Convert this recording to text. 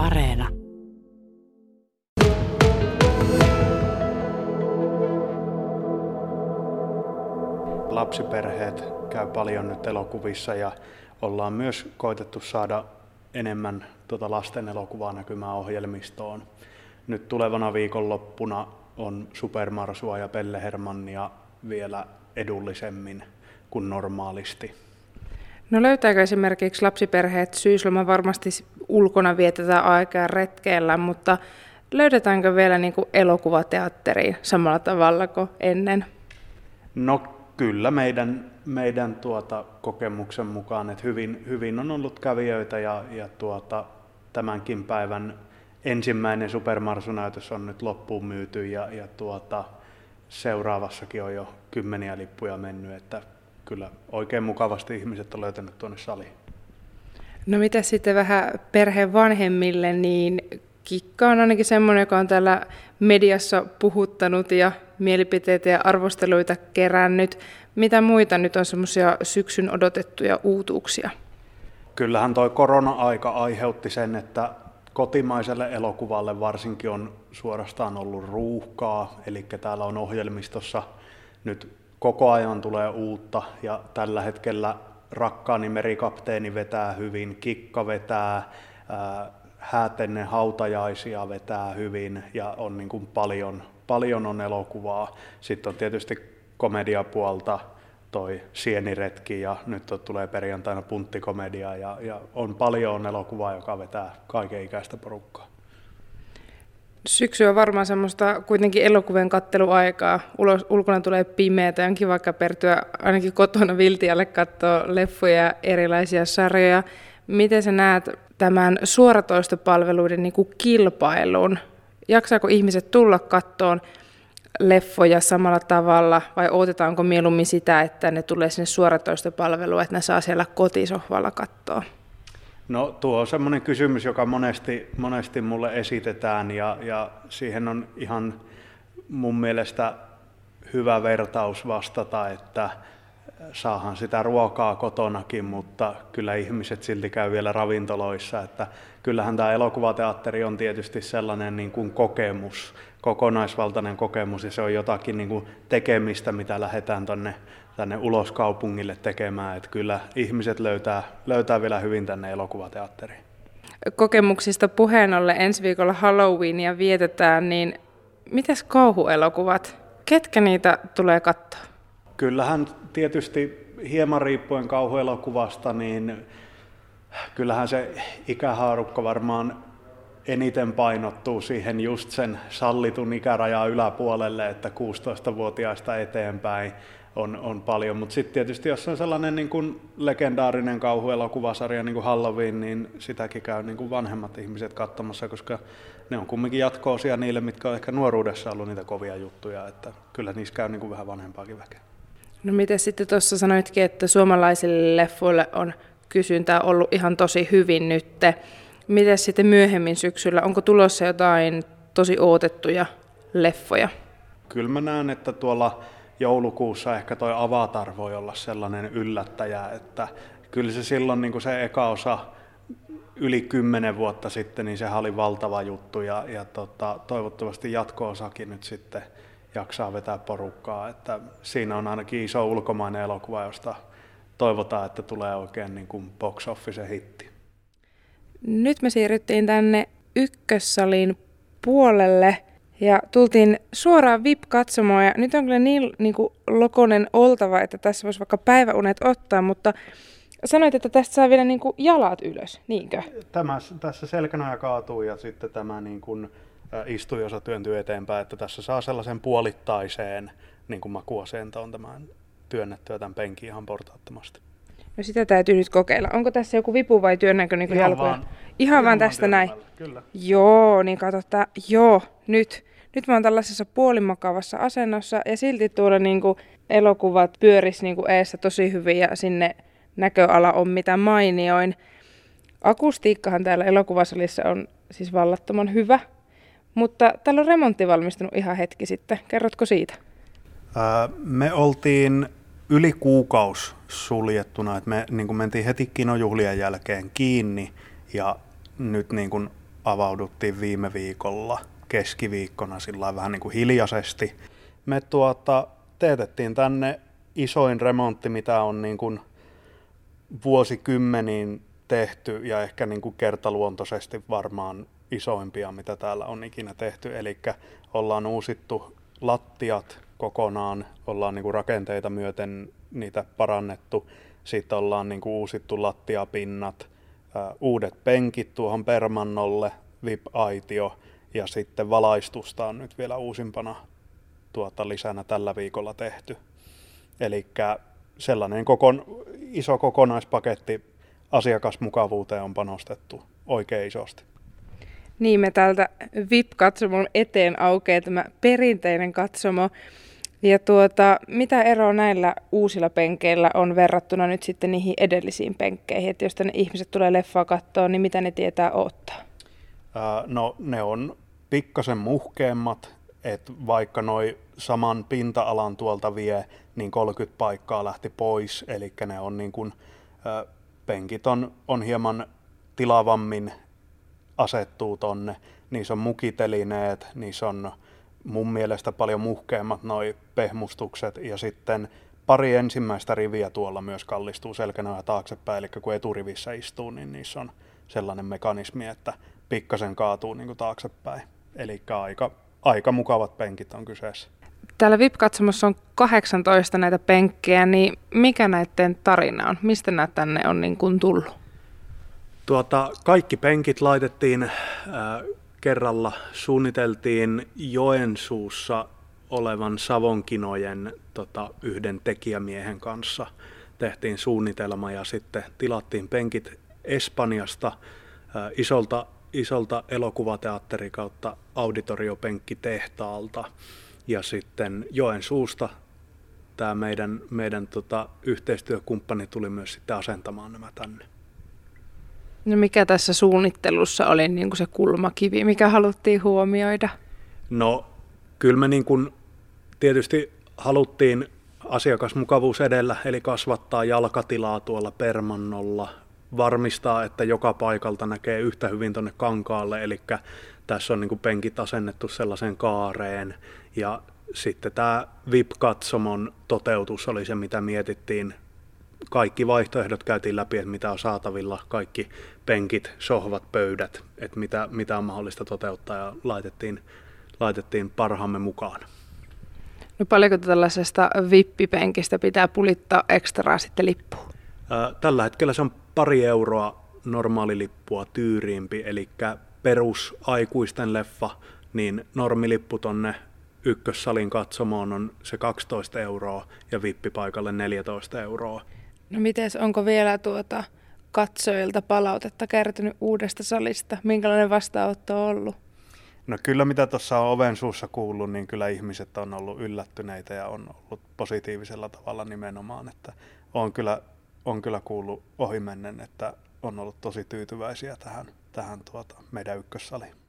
Areena. Lapsiperheet käy paljon nyt elokuvissa ja ollaan myös koitettu saada enemmän tuota lasten elokuvaa näkymään ohjelmistoon. Nyt tulevana viikonloppuna on Supermarsua ja Pelle Hermannia vielä edullisemmin kuin normaalisti. No löytääkö esimerkiksi lapsiperheet syysloma varmasti ulkona vietetään aikaa retkeellä, mutta löydetäänkö vielä niin kuin elokuvateatteriin samalla tavalla kuin ennen? No kyllä meidän, meidän tuota kokemuksen mukaan, että hyvin, hyvin on ollut kävijöitä ja, ja tuota, tämänkin päivän ensimmäinen Supermarsu-näytös on nyt loppuun myyty ja, ja tuota, seuraavassakin on jo kymmeniä lippuja mennyt, että kyllä oikein mukavasti ihmiset on löytänyt tuonne saliin. No mitä sitten vähän perheen vanhemmille, niin Kikka on ainakin semmoinen, joka on täällä mediassa puhuttanut ja mielipiteitä ja arvosteluita kerännyt. Mitä muita nyt on semmoisia syksyn odotettuja uutuuksia? Kyllähän toi korona-aika aiheutti sen, että kotimaiselle elokuvalle varsinkin on suorastaan ollut ruuhkaa, eli täällä on ohjelmistossa nyt koko ajan tulee uutta ja tällä hetkellä rakkaani merikapteeni vetää hyvin, kikka vetää, häätenne hautajaisia vetää hyvin ja on niin kuin paljon, paljon on elokuvaa. Sitten on tietysti komediapuolta toi Sieniretki ja nyt tulee perjantaina punttikomedia ja, ja on paljon elokuvaa, joka vetää kaiken ikäistä porukkaa. Syksy on varmaan semmoista kuitenkin elokuvien katteluaikaa. Ulos, ulkona tulee pimeätä, onkin vaikka pertyä ainakin kotona viltialle katsoa leffoja ja erilaisia sarjoja. Miten sä näet tämän suoratoistopalveluiden niin kuin kilpailun? Jaksaako ihmiset tulla kattoon leffoja samalla tavalla vai odotetaanko mieluummin sitä, että ne tulee sinne suoratoistopalveluun, että ne saa siellä kotisohvalla katsoa? No tuo on semmoinen kysymys, joka monesti, monesti mulle esitetään ja, ja siihen on ihan mun mielestä hyvä vertaus vastata, että saahan sitä ruokaa kotonakin, mutta kyllä ihmiset silti käy vielä ravintoloissa, että kyllähän tämä elokuvateatteri on tietysti sellainen niin kuin kokemus, kokonaisvaltainen kokemus ja se on jotakin niin kuin tekemistä, mitä lähdetään tuonne tänne ulos kaupungille tekemään, että kyllä ihmiset löytää, löytää vielä hyvin tänne elokuvateatteriin. Kokemuksista puheen ollen ensi viikolla Halloweenia vietetään, niin mitäs kauhuelokuvat? Ketkä niitä tulee katsoa? Kyllähän tietysti hieman riippuen kauhuelokuvasta, niin kyllähän se ikähaarukka varmaan eniten painottuu siihen just sen sallitun ikärajan yläpuolelle, että 16-vuotiaista eteenpäin on, on paljon. Mutta sitten tietysti jos on sellainen niin kuin legendaarinen kauhuelokuvasarja niin kuin Halloween, niin sitäkin käy niin kuin vanhemmat ihmiset katsomassa, koska ne on kumminkin jatko-osia niille, mitkä on ehkä nuoruudessa ollut niitä kovia juttuja, että kyllä niissä käy niin kuin vähän vanhempaakin väkeä. No miten sitten tuossa sanoitkin, että suomalaisille leffoille on kysyntää ollut ihan tosi hyvin nytte. Miten sitten myöhemmin syksyllä, onko tulossa jotain tosi odotettuja leffoja? Kyllä mä näen, että tuolla joulukuussa ehkä toi Avatar voi olla sellainen yllättäjä, että kyllä se silloin niin kuin se eka osa yli kymmenen vuotta sitten, niin sehän oli valtava juttu ja, ja tota, toivottavasti jatko-osakin nyt sitten jaksaa vetää porukkaa. Että siinä on ainakin iso ulkomainen elokuva, josta toivotaan, että tulee oikein niin kuin box office hitti. Nyt me siirryttiin tänne ykkössalin puolelle ja tultiin suoraan VIP-katsomoon ja nyt on kyllä niin, niin kuin lokonen oltava, että tässä voisi vaikka päiväunet ottaa, mutta sanoit, että tästä saa vielä niin kuin jalat ylös, niinkö? Tämä, tässä selkänoja kaatuu ja sitten tämä niin kuin istujosa työntyy eteenpäin, että tässä saa sellaisen puolittaiseen niin kuin makuasentoon tämän työnnettyä tämän penkin ihan portaattomasti. No sitä täytyy nyt kokeilla. Onko tässä joku vipu vai työnnäkö niin ihan jalkoja? Vaan, ihan vaan tästä näin. Kyllä. Joo, niin katsotaan. Joo, nyt. Nyt mä oon tällaisessa puolimakavassa asennossa ja silti tuolla niin kuin elokuvat pyöris niin kuin eessä tosi hyvin ja sinne näköala on mitä mainioin. Akustiikkahan täällä elokuvasalissa on siis vallattoman hyvä, mutta täällä on remontti valmistunut ihan hetki sitten. Kerrotko siitä? me oltiin yli kuukaus suljettuna, että me niin kuin mentiin heti kinojuhlien jälkeen kiinni ja nyt niin kuin avauduttiin viime viikolla keskiviikkona sillä vähän niin kuin hiljaisesti. Me tuota, teetettiin tänne isoin remontti, mitä on niin kuin vuosikymmeniin tehty ja ehkä niin kuin kertaluontoisesti varmaan isoimpia, mitä täällä on ikinä tehty. Eli ollaan uusittu lattiat kokonaan, ollaan niin kuin rakenteita myöten niitä parannettu. Sitten ollaan niin kuin uusittu lattiapinnat, uudet penkit tuohon permannolle, VIP-aitio ja sitten valaistusta on nyt vielä uusimpana tuota lisänä tällä viikolla tehty. Eli sellainen kokon, iso kokonaispaketti asiakasmukavuuteen on panostettu oikein isosti. Niin, me täältä VIP-katsomon eteen aukeaa tämä perinteinen katsomo. Ja tuota, mitä eroa näillä uusilla penkeillä on verrattuna nyt sitten niihin edellisiin penkkeihin? Että jos tänne ihmiset tulee leffaa katsoa, niin mitä ne tietää ottaa? no ne on pikkasen muhkeammat, että vaikka noin saman pinta-alan tuolta vie, niin 30 paikkaa lähti pois, eli ne on niin kuin, penkit on, on hieman tilavammin asettuu tonne, niissä on mukitelineet, niissä on mun mielestä paljon muhkeammat noi pehmustukset ja sitten pari ensimmäistä riviä tuolla myös kallistuu selkänöä taaksepäin, eli kun eturivissä istuu, niin niissä on sellainen mekanismi, että pikkasen kaatuu niin kuin taaksepäin. Eli aika, aika mukavat penkit on kyseessä. Täällä VIP-katsomossa on 18 näitä penkkejä, niin mikä näiden tarina on? Mistä nämä tänne on niin kuin tullut? Tuota, kaikki penkit laitettiin äh, kerralla, suunniteltiin Joensuussa olevan Savonkinojen tota, yhden tekijämiehen kanssa. Tehtiin suunnitelma ja sitten tilattiin penkit Espanjasta äh, isolta, isolta elokuvateatteri kautta auditoriopenkkitehtaalta. Ja sitten Joensuusta tämä meidän, meidän tota, yhteistyökumppani tuli myös sitten asentamaan nämä tänne. No mikä tässä suunnittelussa oli niin kuin se kulmakivi, mikä haluttiin huomioida? No kyllä me niin kuin tietysti haluttiin asiakasmukavuus edellä, eli kasvattaa jalkatilaa tuolla permannolla, varmistaa, että joka paikalta näkee yhtä hyvin tuonne kankaalle, eli tässä on niin kuin penkit asennettu sellaiseen kaareen, ja sitten tämä VIP-katsomon toteutus oli se, mitä mietittiin kaikki vaihtoehdot käytiin läpi, että mitä on saatavilla, kaikki penkit, sohvat, pöydät, että mitä, mitä on mahdollista toteuttaa ja laitettiin, laitettiin parhaamme mukaan. No paljonko tällaisesta vippipenkistä pitää pulittaa ekstraa sitten lippuun? Tällä hetkellä se on pari euroa normaali lippua tyyriimpi, eli perusaikuisten leffa, niin normilippu tonne ykkössalin katsomoon on se 12 euroa ja vippipaikalle 14 euroa. No mites, onko vielä tuota katsojilta palautetta kertynyt uudesta salista? Minkälainen vastaanotto on ollut? No kyllä mitä tuossa on oven suussa kuullut, niin kyllä ihmiset on ollut yllättyneitä ja on ollut positiivisella tavalla nimenomaan, että on kyllä, on kyllä kuullut ohimennen, että on ollut tosi tyytyväisiä tähän, tähän tuota meidän ykkössaliin.